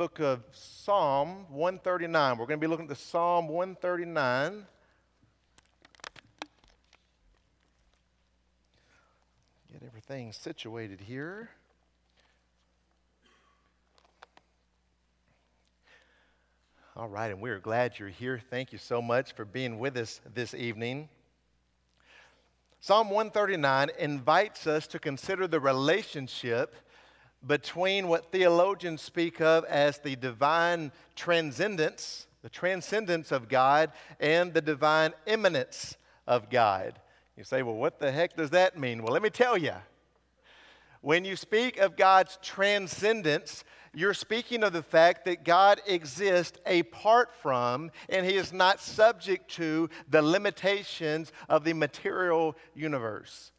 book of Psalm 139. We're going to be looking at the Psalm 139. Get everything situated here. All right, and we're glad you're here. Thank you so much for being with us this evening. Psalm 139 invites us to consider the relationship between what theologians speak of as the divine transcendence, the transcendence of God, and the divine immanence of God. You say, well, what the heck does that mean? Well, let me tell you. When you speak of God's transcendence, you're speaking of the fact that God exists apart from and he is not subject to the limitations of the material universe.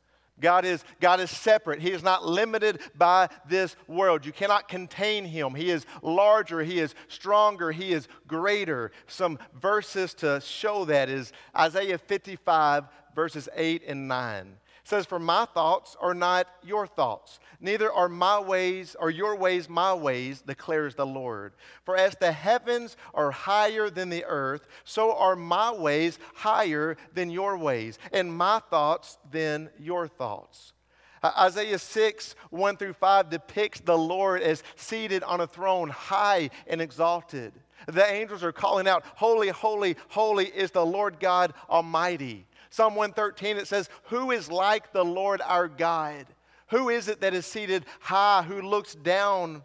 God is, God is separate. He is not limited by this world. You cannot contain him. He is larger, he is stronger, he is greater. Some verses to show that is Isaiah 55, verses 8 and 9 says, For my thoughts are not your thoughts, neither are my ways or your ways my ways, declares the Lord. For as the heavens are higher than the earth, so are my ways higher than your ways, and my thoughts than your thoughts. Uh, Isaiah 6, 1 through 5 depicts the Lord as seated on a throne, high and exalted. The angels are calling out, Holy, holy, holy is the Lord God Almighty. Psalm 113, it says, Who is like the Lord our God? Who is it that is seated high, who looks down?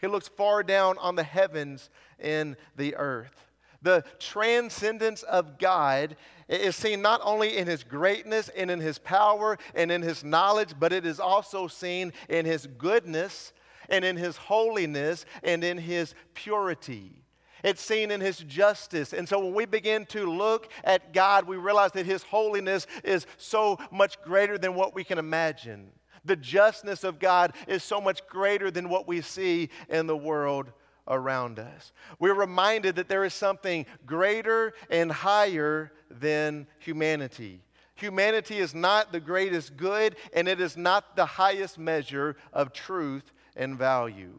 He looks far down on the heavens and the earth. The transcendence of God is seen not only in his greatness and in his power and in his knowledge, but it is also seen in his goodness and in his holiness and in his purity. It's seen in His justice. And so when we begin to look at God, we realize that His holiness is so much greater than what we can imagine. The justness of God is so much greater than what we see in the world around us. We're reminded that there is something greater and higher than humanity. Humanity is not the greatest good, and it is not the highest measure of truth and value.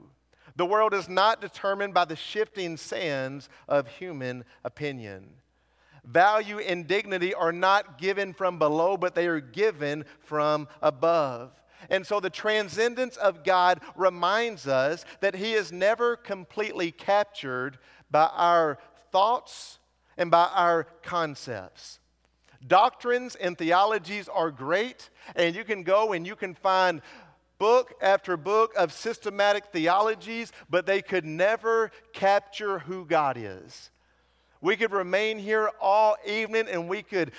The world is not determined by the shifting sands of human opinion. Value and dignity are not given from below, but they are given from above. And so the transcendence of God reminds us that He is never completely captured by our thoughts and by our concepts. Doctrines and theologies are great, and you can go and you can find book after book of systematic theologies, but they could never capture who God is. We could remain here all evening and we could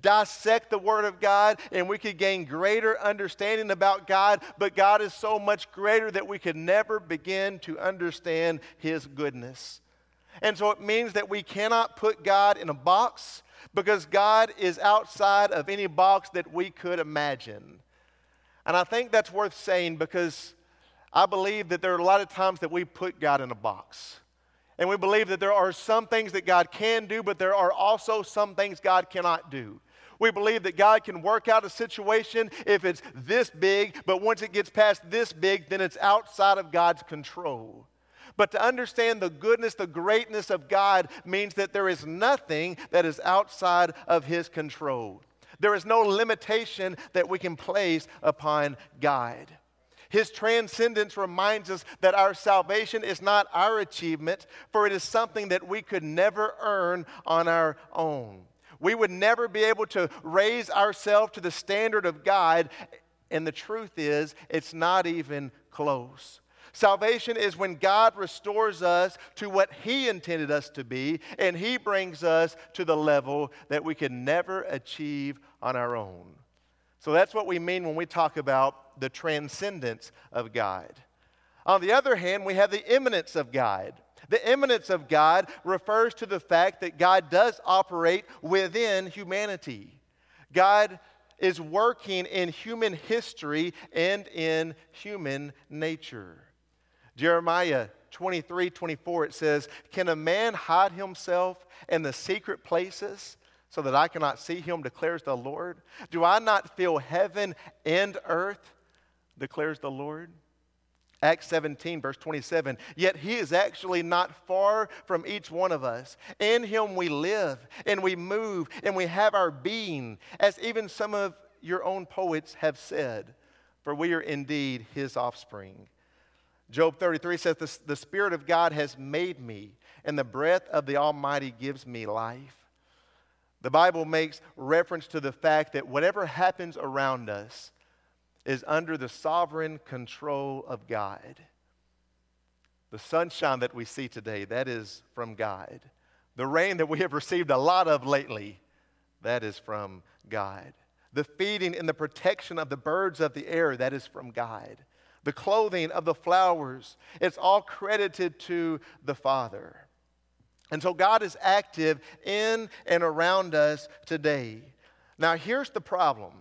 dissect the Word of God and we could gain greater understanding about God, but God is so much greater that we could never begin to understand His goodness. And so it means that we cannot put God in a box because God is outside of any box that we could imagine. And I think that's worth saying because I believe that there are a lot of times that we put God in a box. And we believe that there are some things that God can do, but there are also some things God cannot do. We believe that God can work out a situation if it's this big, but once it gets past this big, then it's outside of God's control. But to understand the goodness, the greatness of God means that there is nothing that is outside of His control. There is no limitation that we can place upon God. His transcendence reminds us that our salvation is not our achievement, for it is something that we could never earn on our own. We would never be able to raise ourselves to the standard of God, and the truth is, it's not even close. Salvation is when God restores us to what He intended us to be, and He brings us to the level that we can never achieve on our own. So that's what we mean when we talk about the transcendence of God. On the other hand, we have the immanence of God. The immanence of God refers to the fact that God does operate within humanity. God is working in human history and in human nature. Jeremiah 23 24, it says, Can a man hide himself in the secret places so that I cannot see him, declares the Lord? Do I not feel heaven and earth, declares the Lord? Acts 17, verse 27. Yet he is actually not far from each one of us. In him we live and we move and we have our being, as even some of your own poets have said, for we are indeed his offspring. Job 33 says, the, the Spirit of God has made me, and the breath of the Almighty gives me life. The Bible makes reference to the fact that whatever happens around us, is under the sovereign control of God. The sunshine that we see today, that is from God. The rain that we have received a lot of lately, that is from God. The feeding and the protection of the birds of the air, that is from God. The clothing of the flowers, it's all credited to the Father. And so God is active in and around us today. Now, here's the problem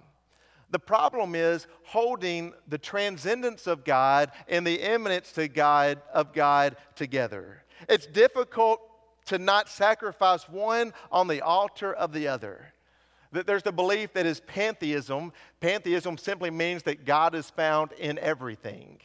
the problem is holding the transcendence of God and the immanence to God, of God together. It's difficult to not sacrifice one on the altar of the other. There's the belief that is pantheism. Pantheism simply means that God is found in everything.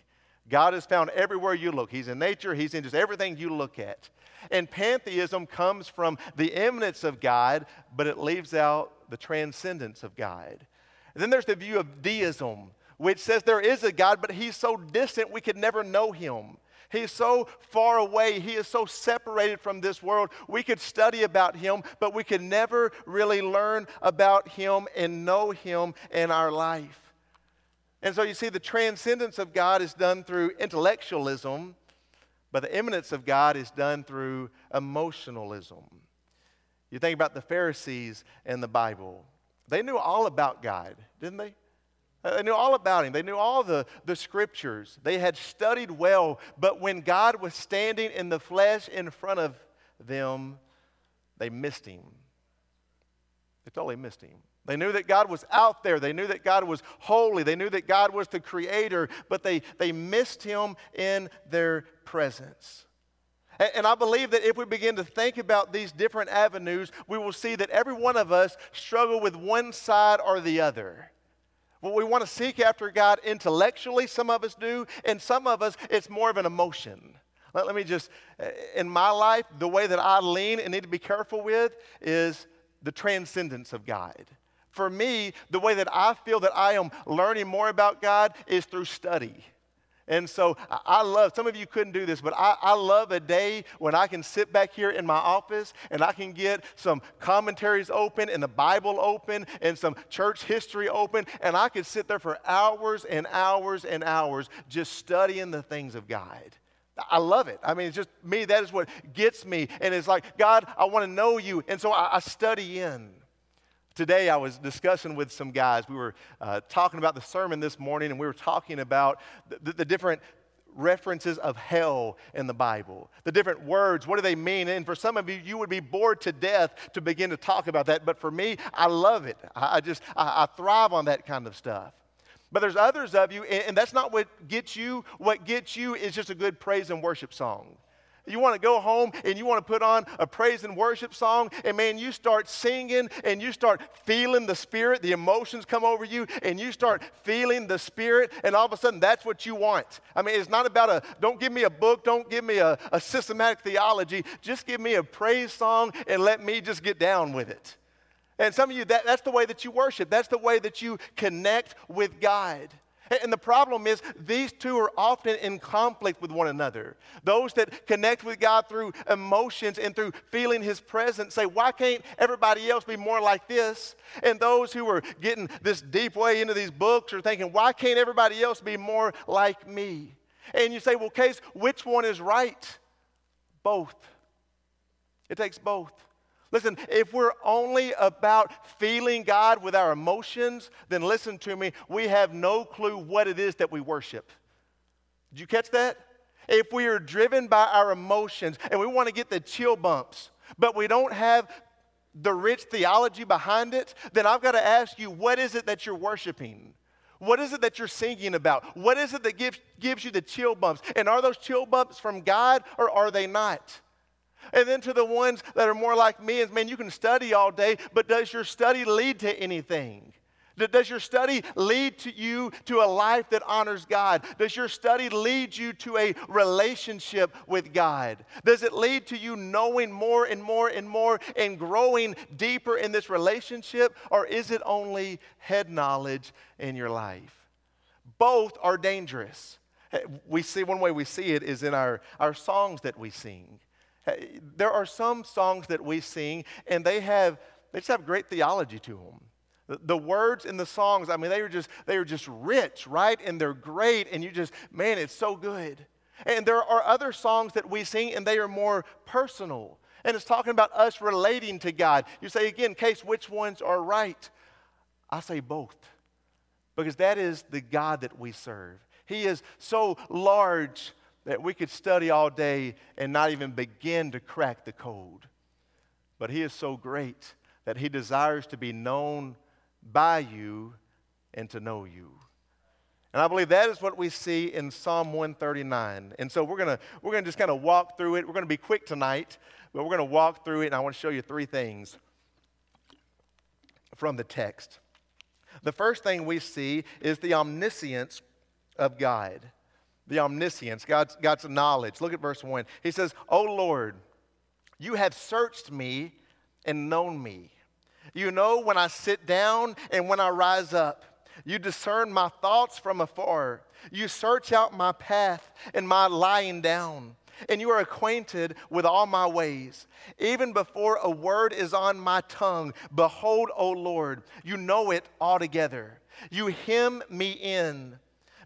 God is found everywhere you look. He's in nature, He's in just everything you look at. And pantheism comes from the immanence of God, but it leaves out the transcendence of God. And then there's the view of deism, which says there is a God, but he's so distant we could never know him. He's so far away. He is so separated from this world. We could study about him, but we could never really learn about him and know him in our life. And so you see, the transcendence of God is done through intellectualism, but the immanence of God is done through emotionalism. You think about the Pharisees in the Bible. They knew all about God, didn't they? Uh, they knew all about him. They knew all the, the scriptures. They had studied well, but when God was standing in the flesh in front of them, they missed him. They totally missed him. They knew that God was out there. They knew that God was holy. They knew that God was the creator, but they, they missed him in their presence. And I believe that if we begin to think about these different avenues, we will see that every one of us struggle with one side or the other. Well, we want to seek after God intellectually, some of us do, and some of us, it's more of an emotion. Let, let me just, eh, in my life, the way that I lean and need to be careful with is the transcendence of God. For me, the way that I feel that I am learning more about God is through study. And so I love, some of you couldn't do this, but I, I, love a day when I can sit back here in my office and I can get some commentaries open and the Bible open and some church history open, and I could sit there for hours and hours and hours just studying the things of God. I love it. I mean, it's just me, that is what gets me. And it's like, God, I want to know you. And so I, I study in. Today, I was discussing with some guys. We were uh, talking about the sermon this morning, and we were talking about the, the different references of hell in the Bible, the different words, what do they mean? And for some of you, you would be bored to death to begin to talk about that. But for me, I love it. I, just, I, thrive on that kind of stuff. But there's others of you, and that's not what gets you. What gets you is just a good praise and worship song. You want to go home and you want to put on a praise and worship song, and man, you start singing and you start feeling the Spirit, the emotions come over you, and you start feeling the Spirit, and all of a sudden that's what you want. I mean, it's not about a, don't give me a book, don't give me a, a systematic theology, just give me a praise song and let me just get down with it. And some of you, that, that's the way that you worship, that's the way that you connect with God. And the problem is, these two are often in conflict with one another. Those that connect with God through emotions and through feeling His presence say, Why can't everybody else be more like this? And those who are getting this deep way into these books are thinking, Why can't everybody else be more like me? And you say, Well, Case, which one is right? Both. It takes both. Listen, if we're only about feeling God with our emotions, then listen to me, we have no clue what it is that we worship. Did you catch that? If we are driven by our emotions and we want to get the chill bumps, but we don't have the rich theology behind it, then I've got to ask you, what is it that you're worshiping? What is it that you're singing about? What is it that gives, gives you the chill bumps? And are those chill bumps from God or are they not? And then to the ones that are more like me, is man, you can study all day, but does your study lead to anything? Does your study lead to you to a life that honors God? Does your study lead you to a relationship with God? Does it lead to you knowing more and more and more and growing deeper in this relationship? Or is it only head knowledge in your life? Both are dangerous. We see one way we see it is in our, our songs that we sing. Uh, there are some songs that we sing and they have they just have great theology to them. The words in the songs, I mean, they are just they are just rich, right? And they're great, and you just, man, it's so good. And there are other songs that we sing, and they are more personal. And it's talking about us relating to God. You say again, Case which ones are right? I say both. Because that is the God that we serve. He is so large that we could study all day and not even begin to crack the code. But He is so great that He desires to be known by you and to know you. And I believe that is what we see in Psalm 139. And so we're going to we're to just kind of walk through it. We're going to be quick tonight, but we're going to walk through it and I want to show you three things from the text. The first thing we see is the omniscience of God. The omniscience, God's, God's knowledge. Look at verse 1. He says, "O Lord, you have searched me and known me. You know when I sit down and when I rise up. You discern my thoughts from afar. You search out my path and my lying down. And you are acquainted with all my ways. Even before a word is on my tongue, behold, O Lord, you know it altogether. You hem me in,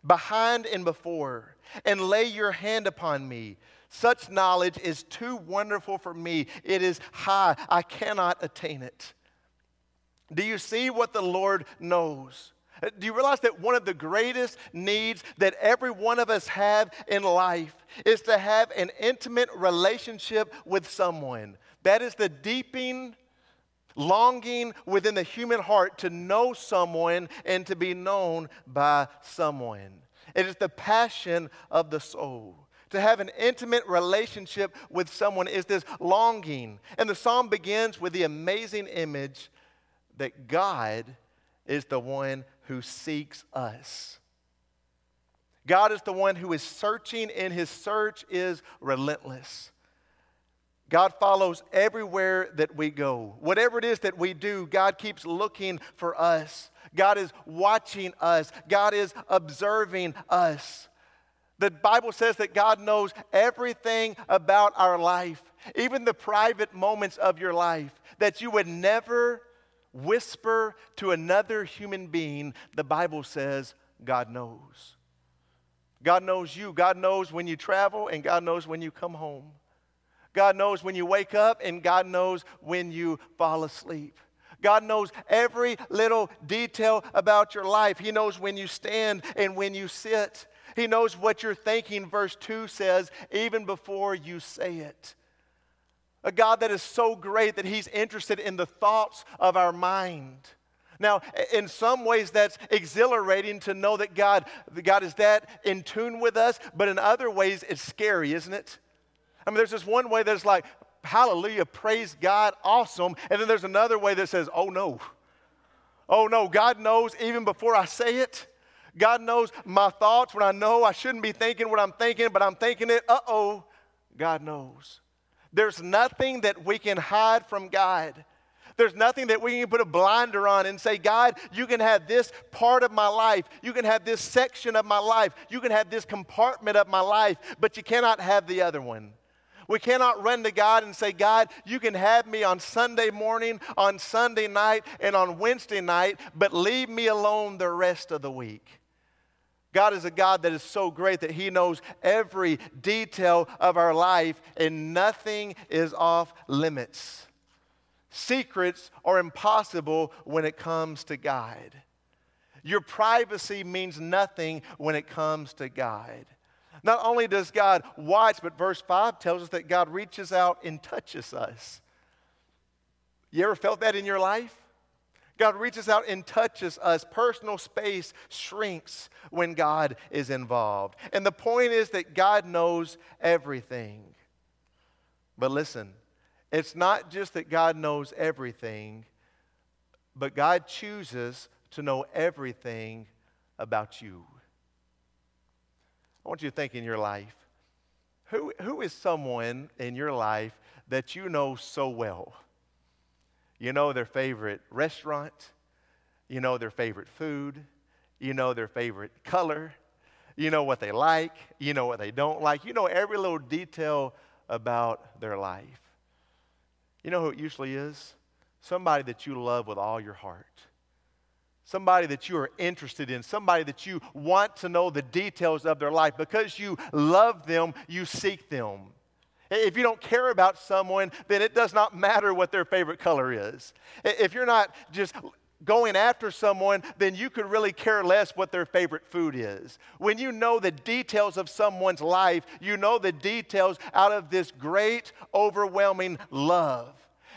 behind and before, and lay your hand upon me. Such knowledge is too wonderful for me. It is high, I cannot attain it. Do you see what the Lord knows? Do you realize that one of the greatest needs that every one of us have in life is to have an intimate relationship with someone? That is the deeping longing within the human heart to know someone and to be known by someone. It is the passion of the soul. To have an intimate relationship with someone is this longing. And the psalm begins with the amazing image that God is the one who seeks us. God is the one who is searching, and his search is relentless. God follows everywhere that we go. Whatever it is that we do, God keeps looking for us. God is watching us. God is observing us. The Bible says that God knows everything about our life, even the private moments of your life, that you would never whisper to another human being, the Bible says God knows. God knows you. God knows when you travel, and God knows when you come home. God knows when you wake up, and God knows when you fall asleep. God knows every little detail about your life. He knows when you stand and when you sit. He knows what you're thinking, verse 2 says, even before you say it. A God that is so great that He's interested in the thoughts of our mind. Now, in some ways, that's exhilarating to know that God, God is that in tune with us, but in other ways, it's scary, isn't it? I mean, there's this one way that's like, hallelujah, praise God, awesome. And then there's another way that says, oh no. Oh no, God knows even before I say it. God knows my thoughts when I know I shouldn't be thinking what I'm thinking, but I'm thinking it. Uh oh, God knows. There's nothing that we can hide from God. There's nothing that we can put a blinder on and say, God, you can have this part of my life. You can have this section of my life. You can have this compartment of my life, but you cannot have the other one. We cannot run to God and say, God, you can have me on Sunday morning, on Sunday night, and on Wednesday night, but leave me alone the rest of the week. God is a God that is so great that He knows every detail of our life and nothing is off limits. Secrets are impossible when it comes to God. Your privacy means nothing when it comes to God. Not only does God watch, but verse 5 tells us that God reaches out and touches us. You ever felt that in your life? God reaches out and touches us. Personal space shrinks when God is involved. And the point is that God knows everything. But listen, it's not just that God knows everything, but God chooses to know everything about you. I want you to think in your life who, who is someone in your life that you know so well? You know their favorite restaurant, you know their favorite food, you know their favorite color, you know what they like, you know what they don't like, you know every little detail about their life. You know who it usually is? Somebody that you love with all your heart. Somebody that you are interested in, somebody that you want to know the details of their life. Because you love them, you seek them. If you don't care about someone, then it does not matter what their favorite color is. If you're not just going after someone, then you could really care less what their favorite food is. When you know the details of someone's life, you know the details out of this great, overwhelming love.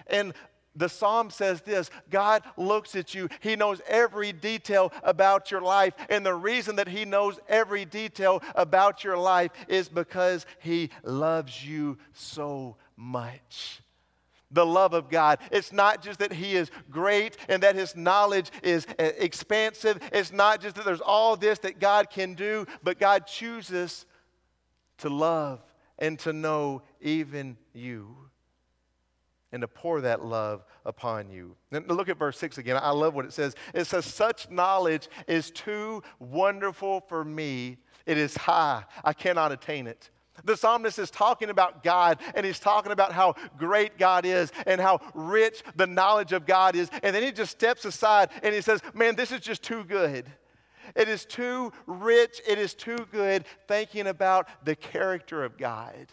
And the psalm says this God looks at you. He knows every detail about your life. And the reason that He knows every detail about your life is because He loves you so much. The love of God. It's not just that He is great and that His knowledge is uh, expansive. It's not just that there's all this that God can do, but God chooses to love and to know even you and to pour that love upon you. And look at verse 6 again. I love what it says. It says, Such knowledge is too wonderful for me. It is high. I cannot attain it. The psalmist is talking about God and he's talking about how great God is and how rich the knowledge of God is. And then he just steps aside and he says, Man, this is just too good. It is too rich. It is too good thinking about the character of God.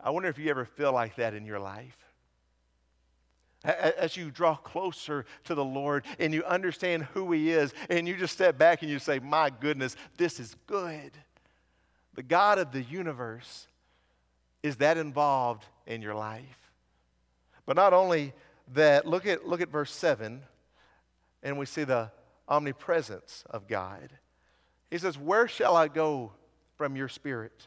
I wonder if you ever feel like that in your life. As you draw closer to the Lord and you understand who He is, and you just step back and you say, My goodness, this is good. The God of the universe is that involved in your life. But not only that, look at, look at verse 7, and we see the omnipresence of God. He says, Where shall I go from your spirit?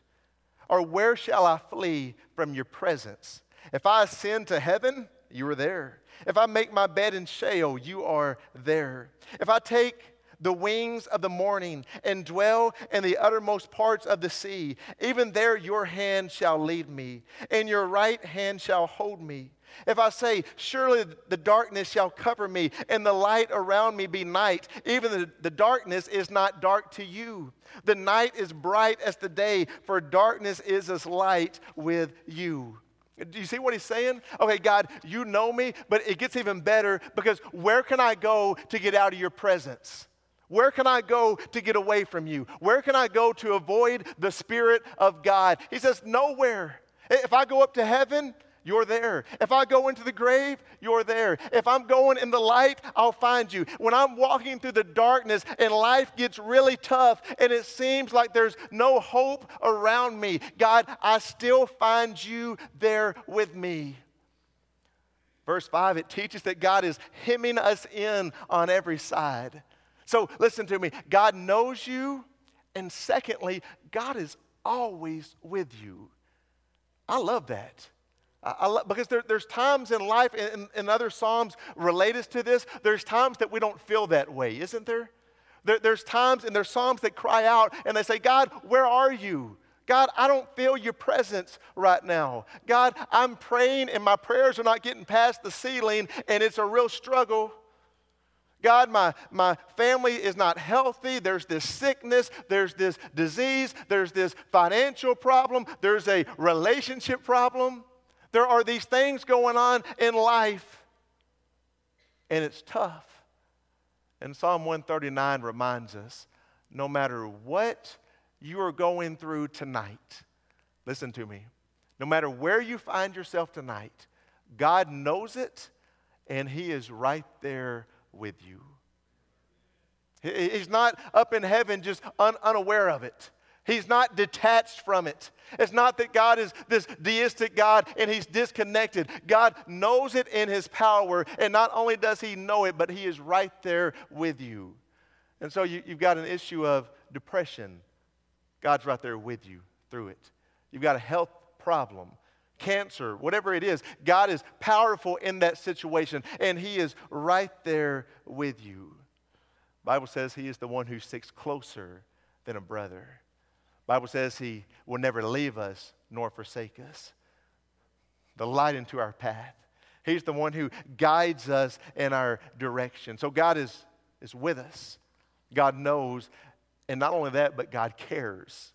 Or where shall I flee from your presence? If I ascend to heaven, you are there. If I make my bed in Sheol, you are there. If I take the wings of the morning and dwell in the uttermost parts of the sea, even there your hand shall lead me, and your right hand shall hold me. If I say, Surely the darkness shall cover me, and the light around me be night, even the, the, darkness is not dark to you. The night is bright as the day, for darkness is as light with you. Do you see what he's saying? Okay, God, you know me, but it gets even better because where can I go to get out of your presence? Where can I go to get away from you? Where can I go to avoid the Spirit of God? He says, Nowhere. If I go up to heaven, you're there. If I go into the grave, you're there. If I'm going in the light, I'll find you. When I'm walking through the darkness and life gets really tough and it seems like there's no hope around me, God, I still find you there with me. Verse 5, it teaches that God is hemming us in on every side. So listen to me God knows you, and secondly, God is always with you. I love that. Because there, there's times in life, and, and other Psalms relate us to this, there's times that we don't feel that way, isn't there? there? There's times and there's Psalms that cry out and they say, God, where are you? God, I don't feel your presence right now. God, I'm praying and my prayers are not getting past the ceiling and it's a real struggle. God, my, my family is not healthy. There's this sickness. There's this disease. There's this financial problem. There's a relationship problem. There are these things going on in life, and it's tough. And Psalm 139 reminds us no matter what you are going through tonight, listen to me, no matter where you find yourself tonight, God knows it, and He is right there with you. He's not up in heaven just un- unaware of it. He's not detached from it. It's not that God is this deistic God and he's disconnected. God knows it in his power, and not only does he know it, but he is right there with you. And so you, have got an issue of depression. God's right there with you through it. You've got a health problem, cancer, whatever it is. God is powerful in that situation, and He is right there with you. Bible says He is the one who sticks closer than a brother. Bible says He will never leave us nor forsake us. The light into our path. He's the one who guides us in our direction. So God is, is with us. God knows. And not only that, but God cares.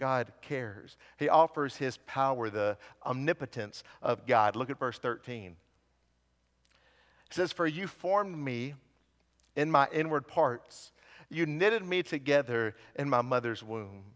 God cares. He offers his power, the omnipotence of God. Look at verse 13. It says, For you formed me in my inward parts, you knitted me together in my mother's womb.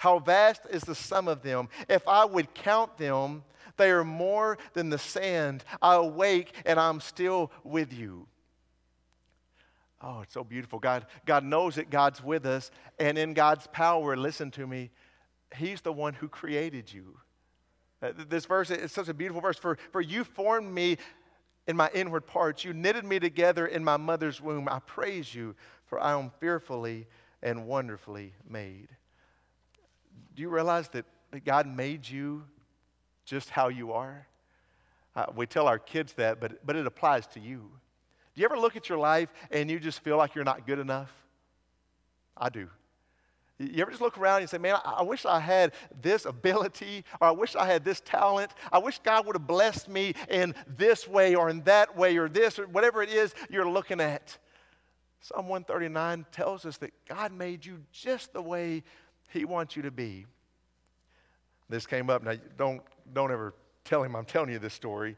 How vast is the sum of them. If I would count them, they are more than the sand. I awake and I'm still with you. Oh, it's so beautiful. God, God knows that God's with us, and in God's power, listen to me, He's the one who created you. Uh, this verse is such a beautiful verse. For, for you formed me in my inward parts, you knitted me together in my mother's womb. I praise you, for I am fearfully and wonderfully made. Do you realize that, God made you just how you are. Uh, we tell our kids that, but, but it applies to you. Do you ever look at your life and you just feel like you're not good enough? I do. You ever just look around and say, man, I, I wish I had this ability, or I wish I had this talent. I wish God would have blessed me in this way, or in that way, or this, or whatever it is you're looking at. Psalm 139 tells us that God made you just the way He wants you to be. This came up. Now, don't don't ever tell him I'm telling you this story.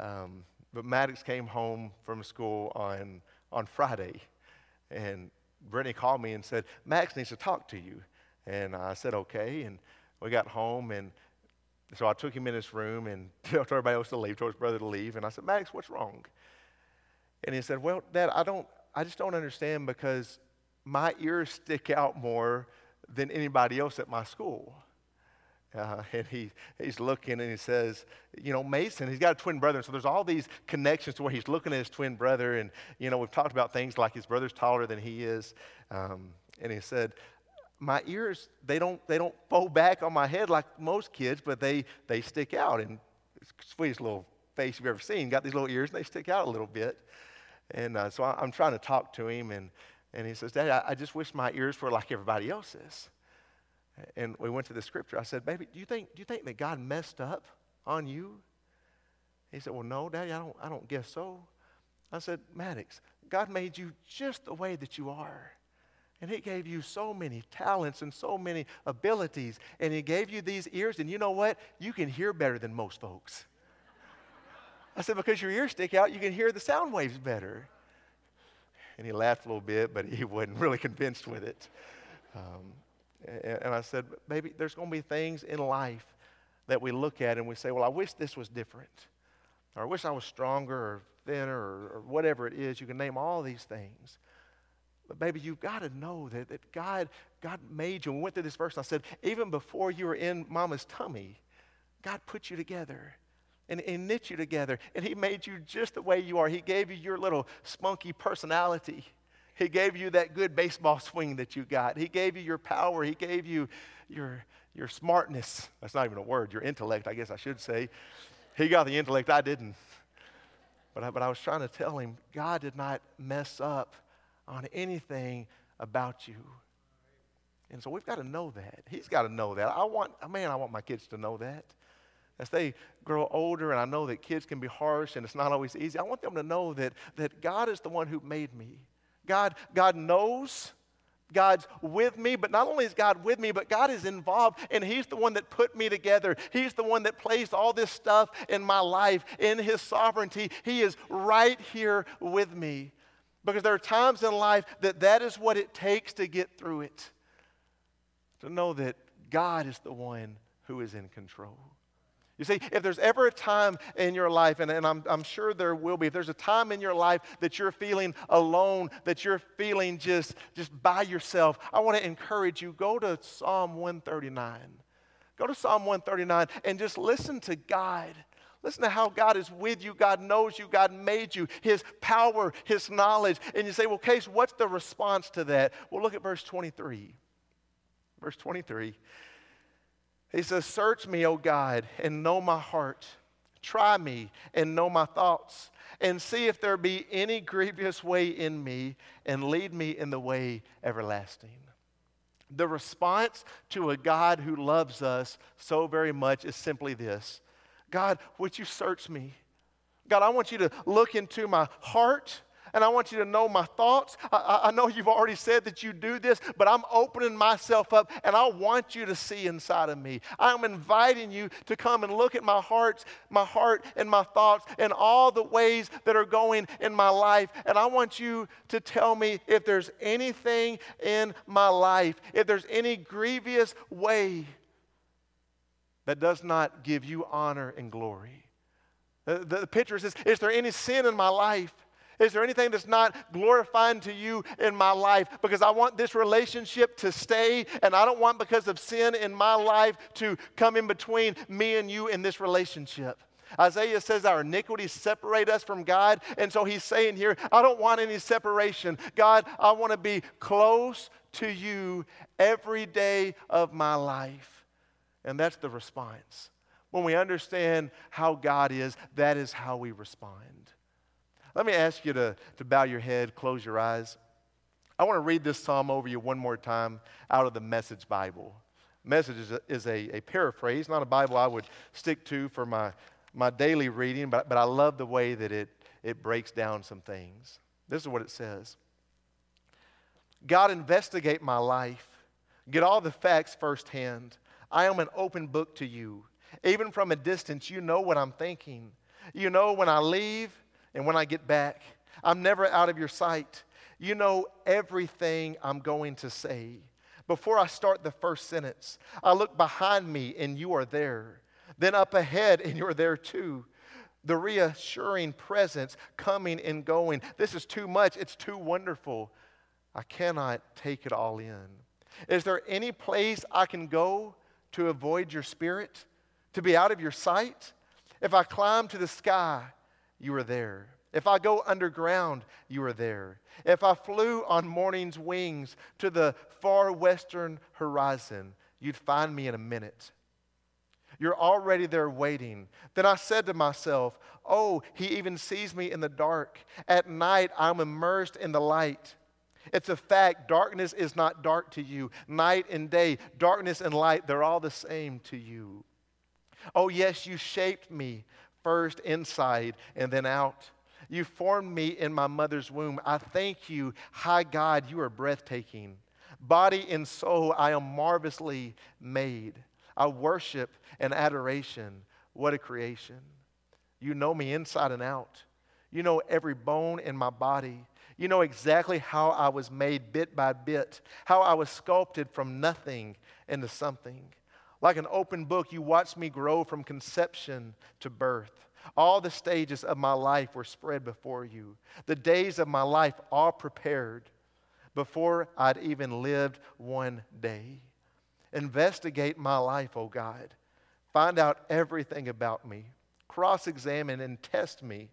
Um, but Maddox came home from school on, on Friday, and Brittany called me and said, Max needs to talk to you. And I said, okay. And we got home, and so I took him in his room and told everybody else to leave, told his brother to leave. And I said, Max, what's wrong? And he said, well, Dad, I, don't, I just don't understand because my ears stick out more than anybody else at my school. Uh, and he, he's looking and he says, you know, Mason, he's got a twin brother. So there's all these connections to where he's looking at his twin brother. And, you know, we've talked about things like his brother's taller than he is. Um, and he said, my ears, they don't, they don't fold back on my head like most kids, but they, they stick out. And sweetest little face you've ever seen. Got these little ears and they stick out a little bit. And uh, so I, am trying to talk to him. And, and he says, Daddy, I, I just wish my ears were like everybody else's. And we went to the scripture. I said, Baby, do you think, do you think that God messed up on you? He said, Well, no, Daddy, I don't, I don't guess so. I said, Maddox, God made you just the way that you are. And He gave you so many talents and so many abilities. And He gave you these ears. And you know what? You can hear better than most folks. I said, Because your ears stick out, you can hear the sound waves better. And he laughed a little bit, but he wasn't really convinced with it. Um, and I said, Baby, there's going to be things in life that we look at and we say, Well, I wish this was different. Or I wish I was stronger or thinner or, or whatever it is. You can name all these things. But, baby, you've got to know that, that God, God made you. And we went through this verse and I said, Even before you were in mama's tummy, God put you together and, knit you together. And He made you just the way you are. He gave you your little spunky personality. He gave you that good baseball swing that you got. He gave you your power. He gave you your, your smartness. That's not even a word, your intellect, I guess I should say. He got the intellect, I didn't. But I, but I was trying to tell him God did not mess up on anything about you. And so we've got to know that. He's got to know that. I want, man, I want my kids to know that. As they grow older, and I know that kids can be harsh and it's not always easy, I want them to know that, that God is the one who made me. God, God knows. God's with me, but not only is God with me, but God is involved, and He's the one that put me together. He's the one that placed all this stuff in my life in His sovereignty. He is right here with me. Because there are times in life that that is what it takes to get through it. To know that God is the one who is in control. You see, if there's ever a time in your life, and, and I'm, I'm sure there will be, if there's a time in your life that you're feeling alone, that you're feeling just, just by yourself, I want to encourage you go to Psalm 139. Go to Psalm 139 and just listen to God. Listen to how God is with you. God knows you. God made you. His power, His knowledge. And you say, well, Case, what's the response to that? Well, look at verse 23. Verse 23. He says, Search me, O God, and know my heart. Try me and know my thoughts, and see if there be any grievous way in me, and lead me in the way everlasting. The response to a God who loves us so very much is simply this God, would you search me? God, I want you to look into my heart and I want you to know my thoughts. I, I, know you've already said that you do this, but I'm opening myself up and I want you to see inside of me. I'm inviting you to come and look at my heart, my heart and my thoughts and all the ways that are going in my life. And I want you to tell me if there's anything in my life, if there's any grievous way that does not give you honor and glory. The, the picture says, Is there any sin in my life? Is there anything that's not glorifying to you in my life? Because I want this relationship to stay, and I don't want, because of sin in my life, to come in between me and you in this relationship. Isaiah says our iniquities separate us from God. And so he's saying here, I don't want any separation. God, I want to be close to you every day of my life. And that's the response. When we understand how God is, that is how we respond. Let me ask you to, to bow your head, close your eyes. I want to read this psalm over you one more time out of the Message Bible. Message is a, is a, a paraphrase, not a Bible I would stick to for my, my daily reading, but, but I love the way that it, it breaks down some things. This is what it says God, investigate my life, get all the facts firsthand. I am an open book to you. Even from a distance, you know what I'm thinking. You know when I leave and when I get back. I'm never out of your sight. You know everything I'm going to say. Before I start the first sentence, I look behind me and you are there. Then up ahead and you're there too. The reassuring presence coming and going. This is too much. It's too wonderful. I cannot take it all in. Is there any place I can go to avoid your spirit, to be out of your sight? If I climb to the sky, you are there. If I go underground, you are there. If I flew on morning's wings to the far western horizon, you'd find me in a minute. You're already there waiting. Then I said to myself, Oh, he even sees me in the dark. At night, I'm immersed in the light. It's a fact, darkness is not dark to you. Night and day, darkness and light, they're all the same to you. Oh, yes, you shaped me first inside and then out. You formed me in my mother's womb. I thank you, high God, you are breathtaking. Body and soul, I am marvelously made. I worship and adoration. What a creation. You know me inside and out. You know every bone in my body. You know exactly how I was made bit by bit, how I was sculpted from nothing into something. Like an open book, you watched me grow from conception to birth. All the stages of my life were spread before you. The days of my life all prepared before I'd even lived one day. Investigate my life, O oh God. Find out everything about me. Cross examine and test me.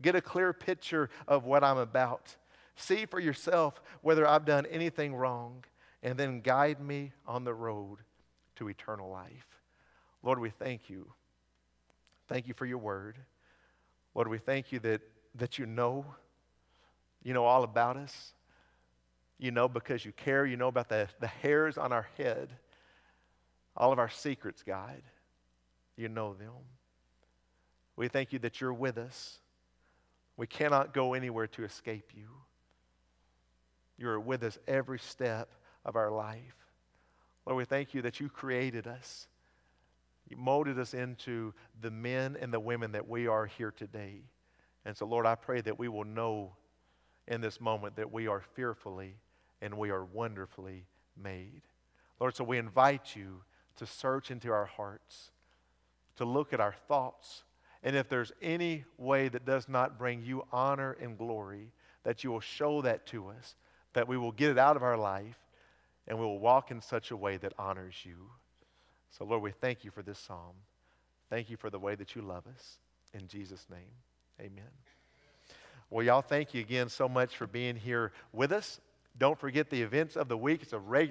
Get a clear picture of what I'm about. See for yourself whether I've done anything wrong, and then guide me on the road to eternal life. Lord, we thank you. Thank you for your word. Lord, we thank you that, that you know. You know all about us. You know because you care. You know about the, the hairs on our head. All of our secrets, God. You know them. We thank you that you're with us. We cannot go anywhere to escape you. You're with us every step of our life. Lord, we thank you that you created us. You molded us into the men and the women that we are here today. And so, Lord, I pray that we will know in this moment that we are fearfully and we are wonderfully made. Lord, so we invite you to search into our hearts. to look at our thoughts. And if there's any way that does not bring you honor and glory, that you will show that to us, that we will get it out of our life, and we will walk in such a way that honors you. So, Lord, we thank you for this psalm. Thank you for the way that you love us. In Jesus' name, amen. Well, y'all, thank you again so much for being here with us. Don't forget the events of the week. It's a regular